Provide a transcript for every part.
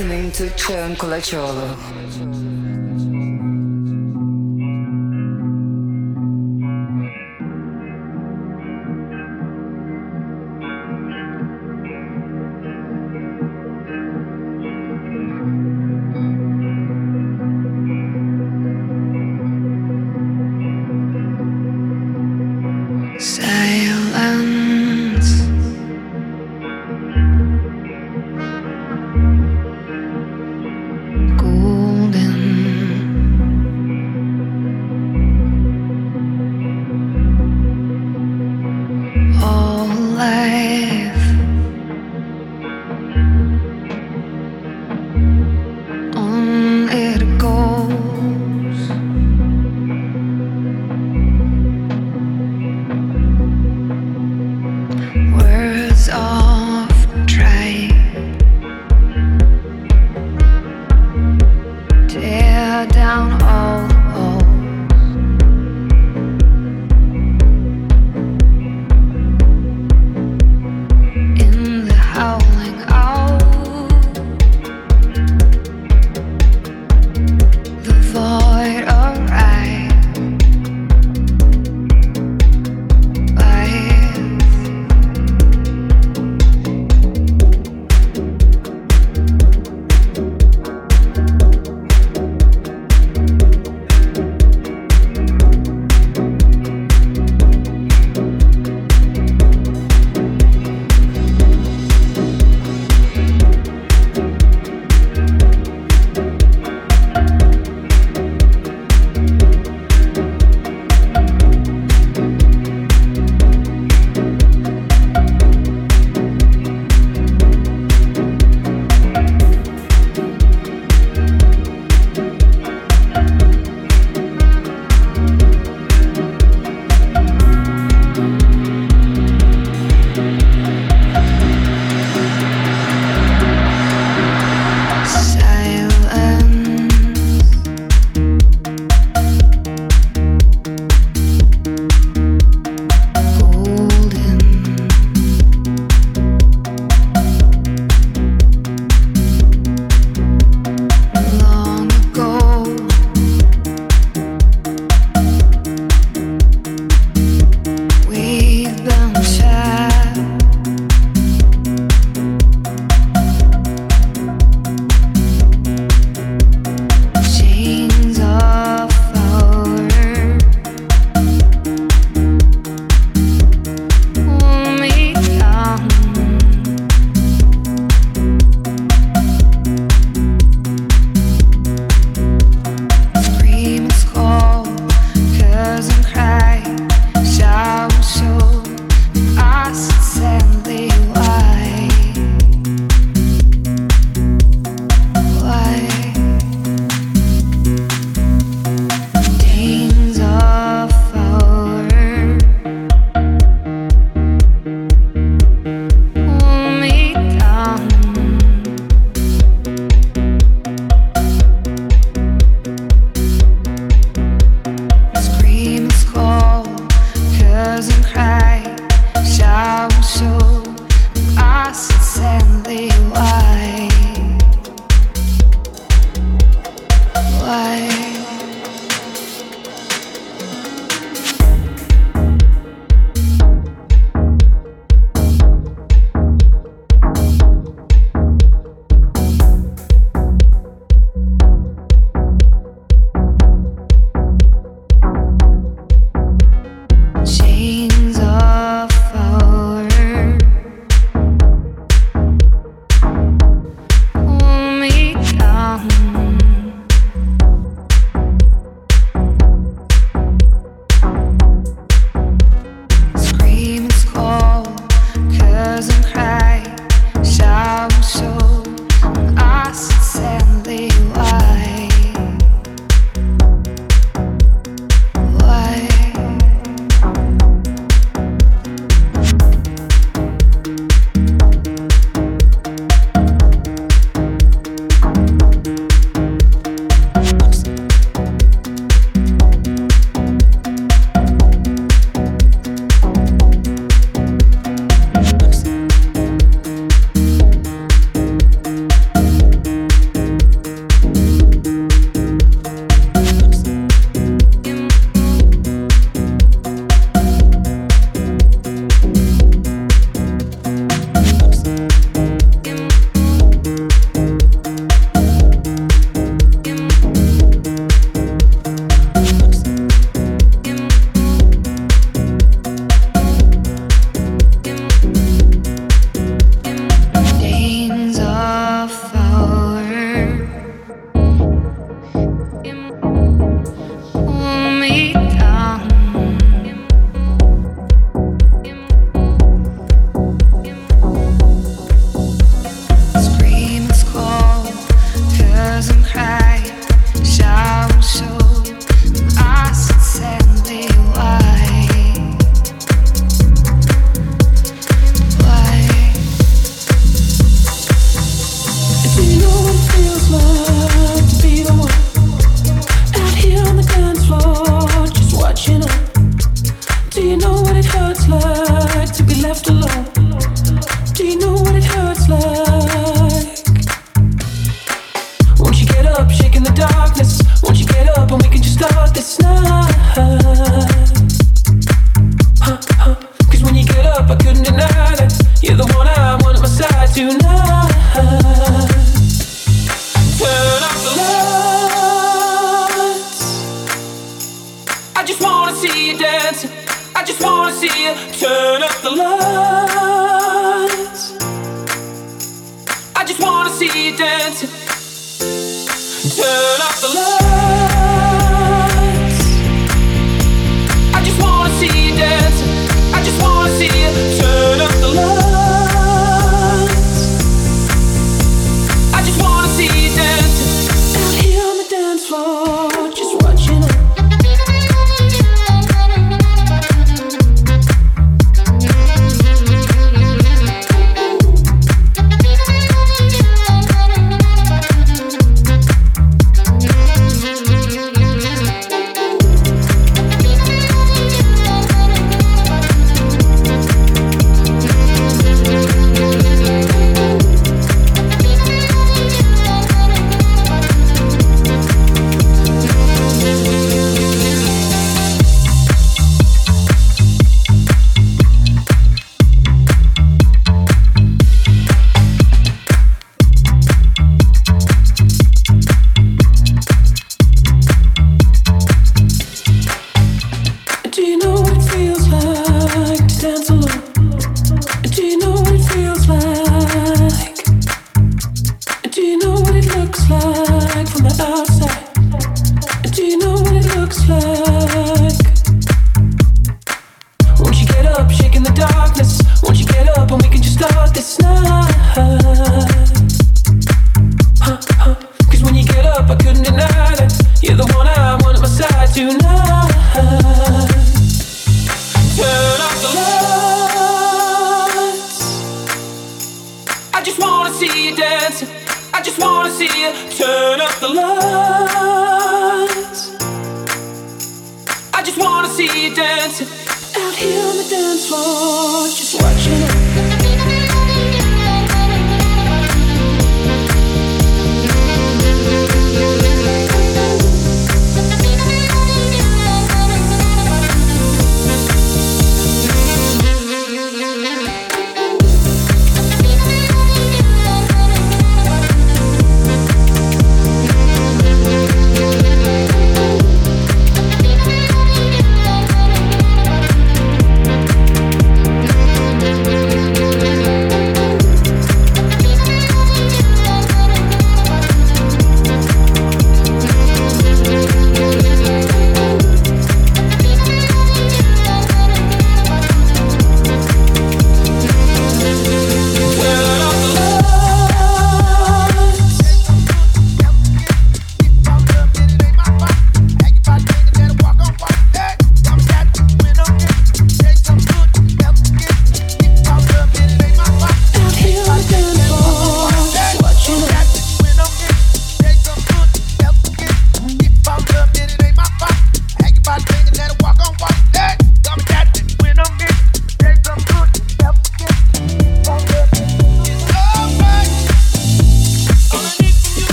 listening to Çağın Kulaçoğlu.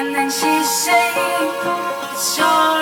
And then she say it's alright.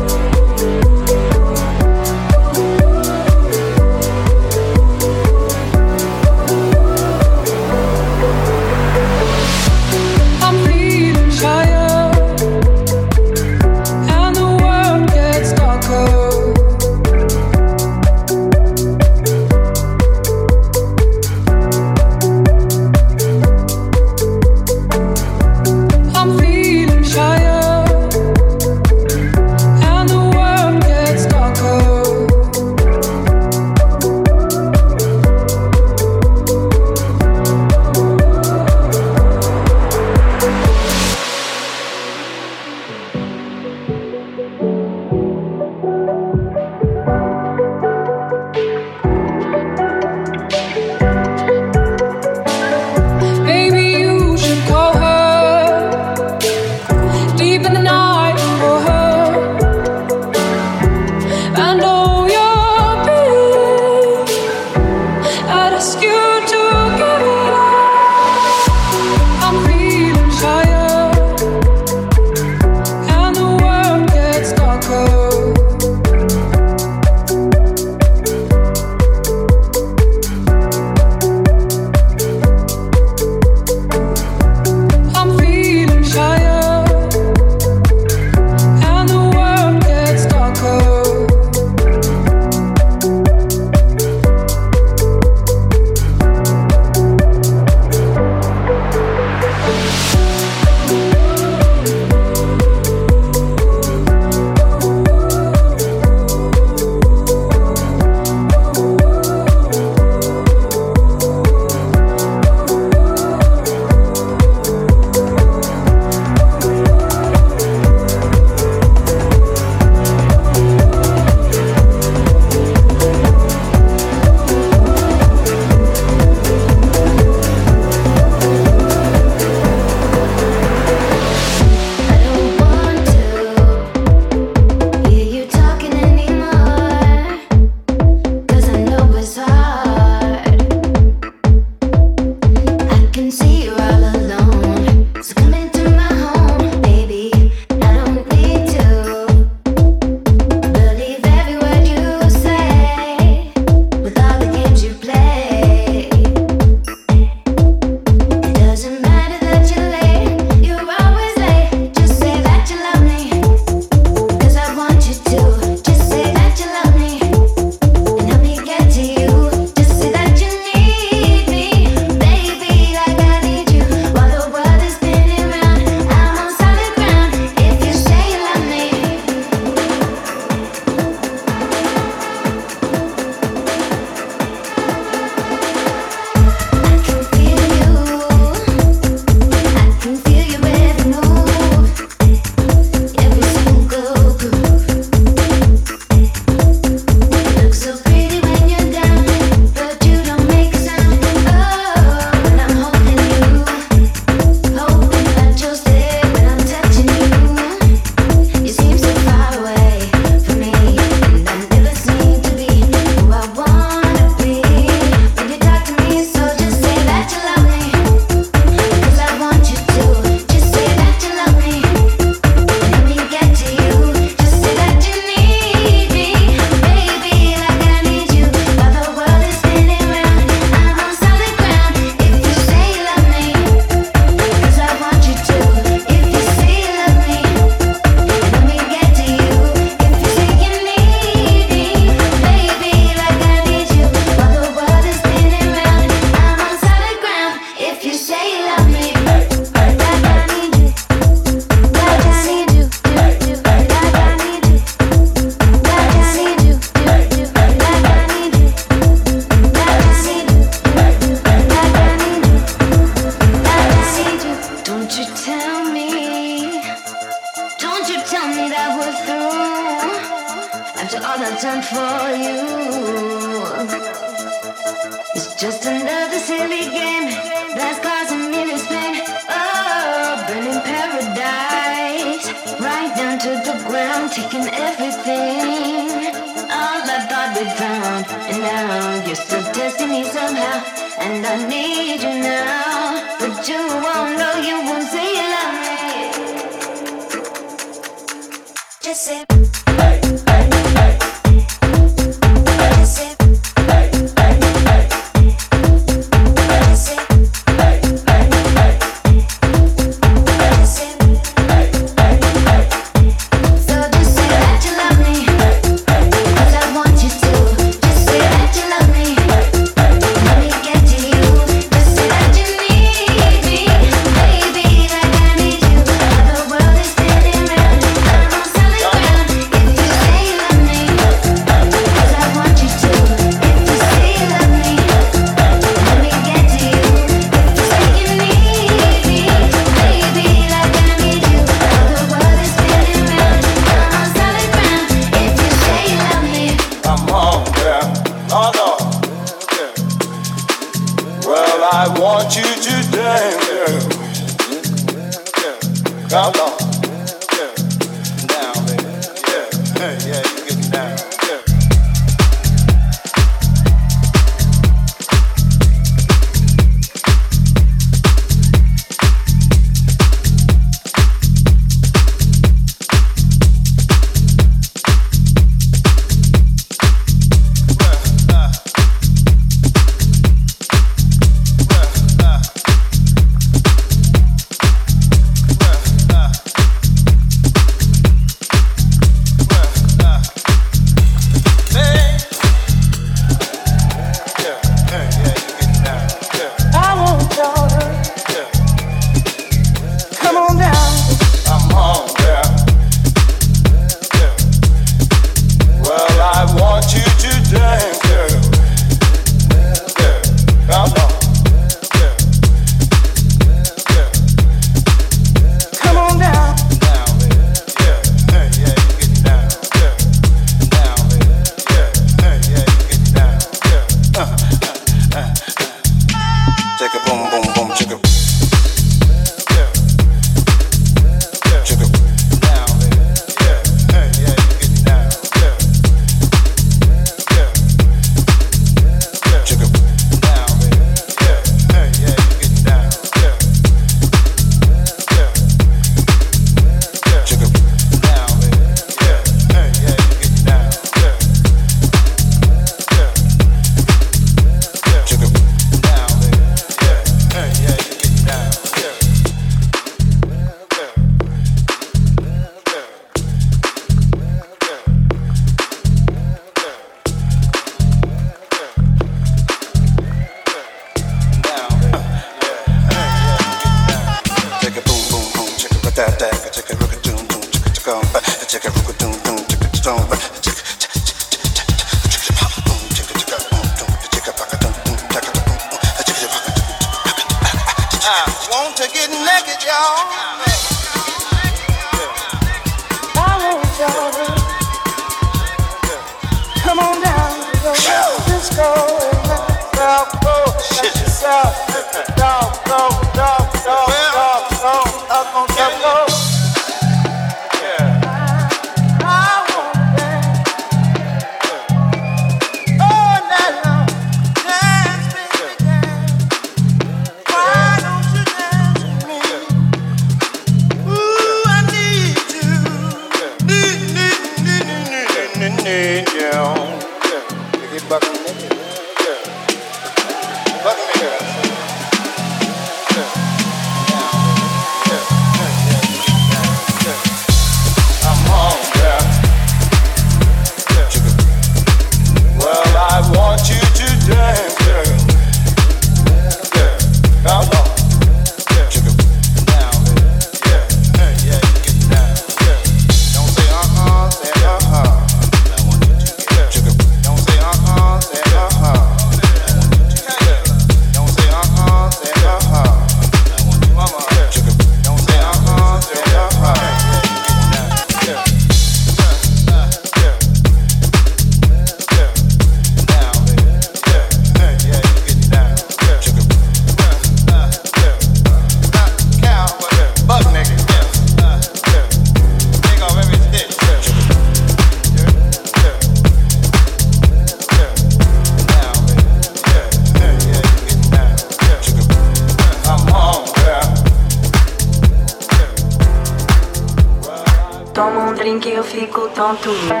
Fico tonto.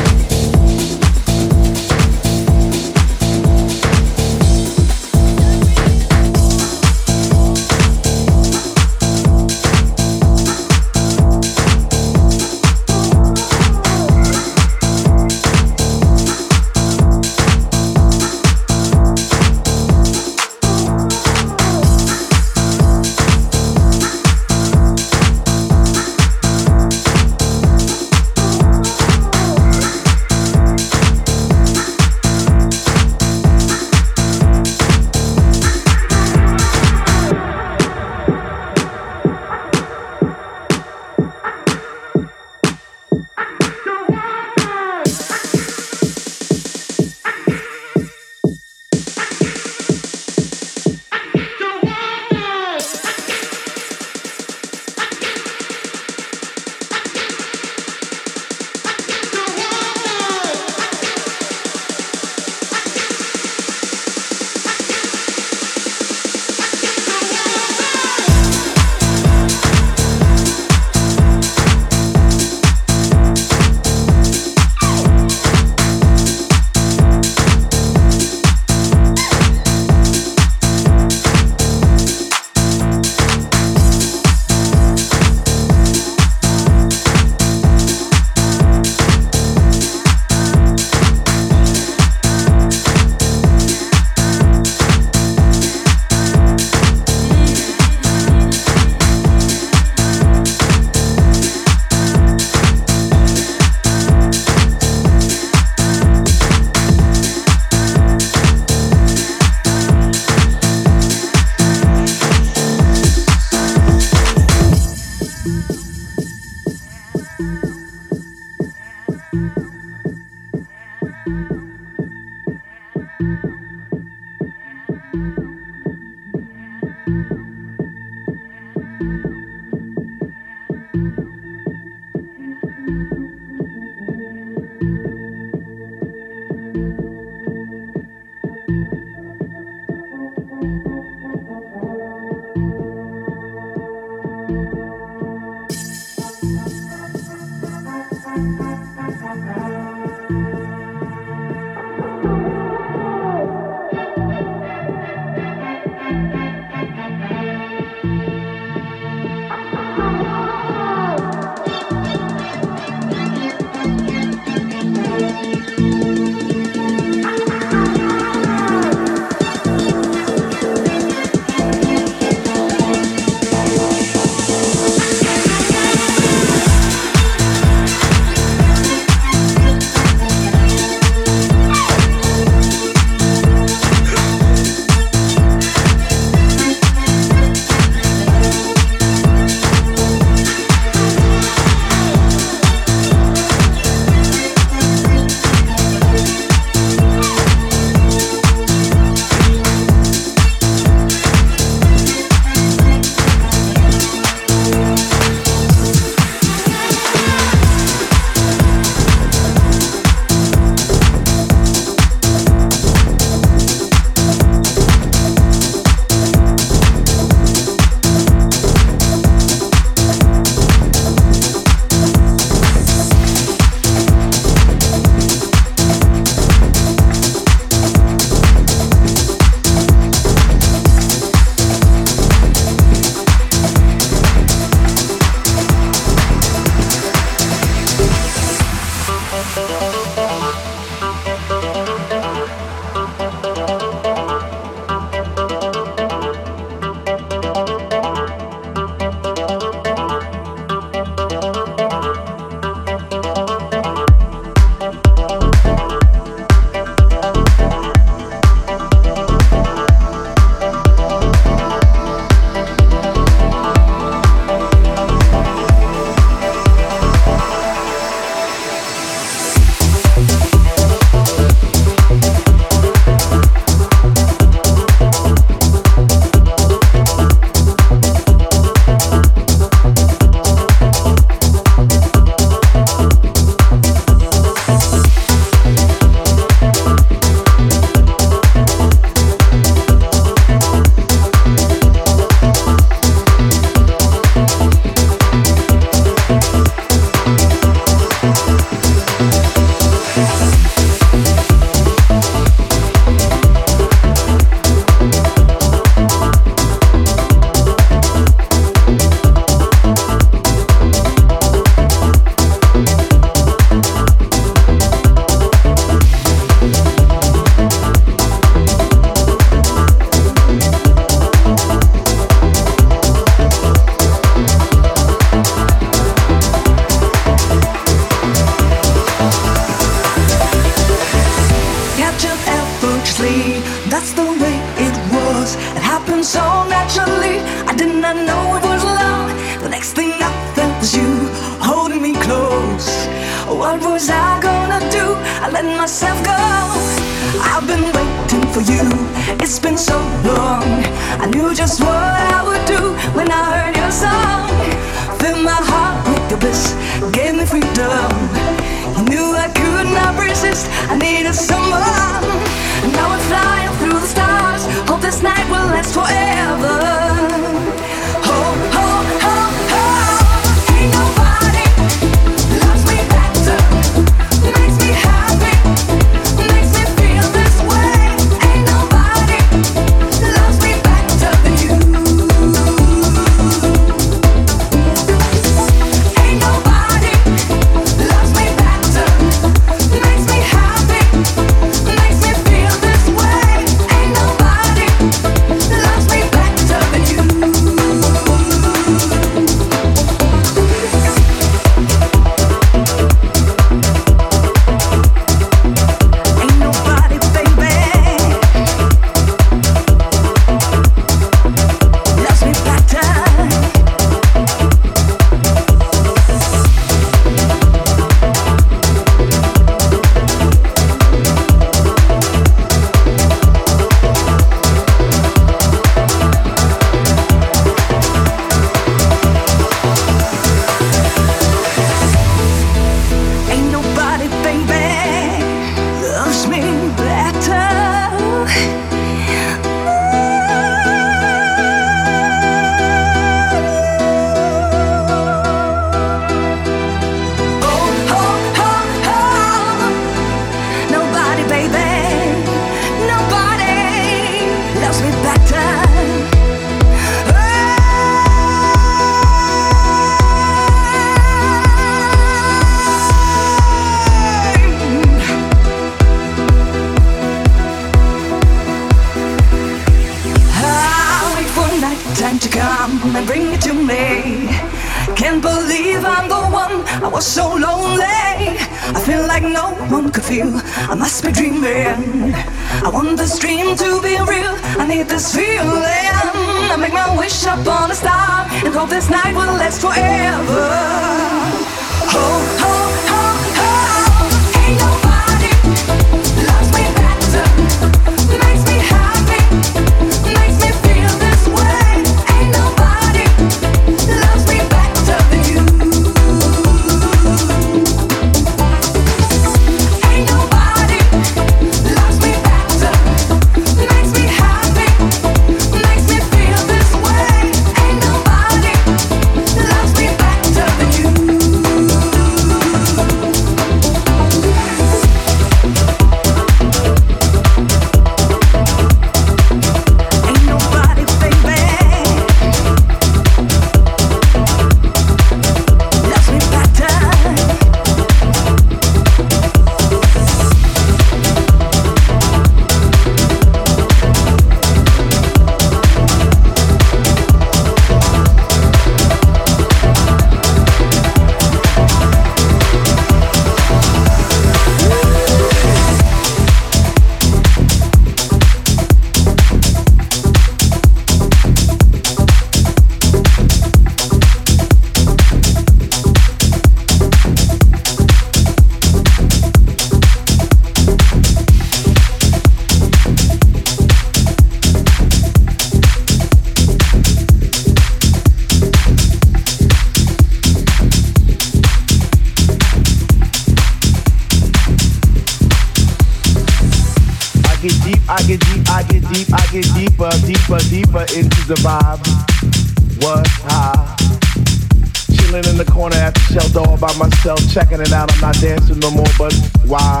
Checking it out. I'm not dancing no more, but why?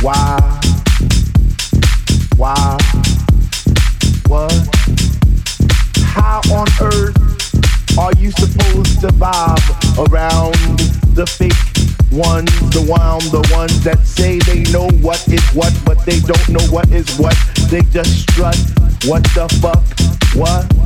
Why? Why? What? How on earth are you supposed to vibe around the fake ones, the one, the ones that say they know what is what, but they don't know what is what? They just strut. What the fuck? What?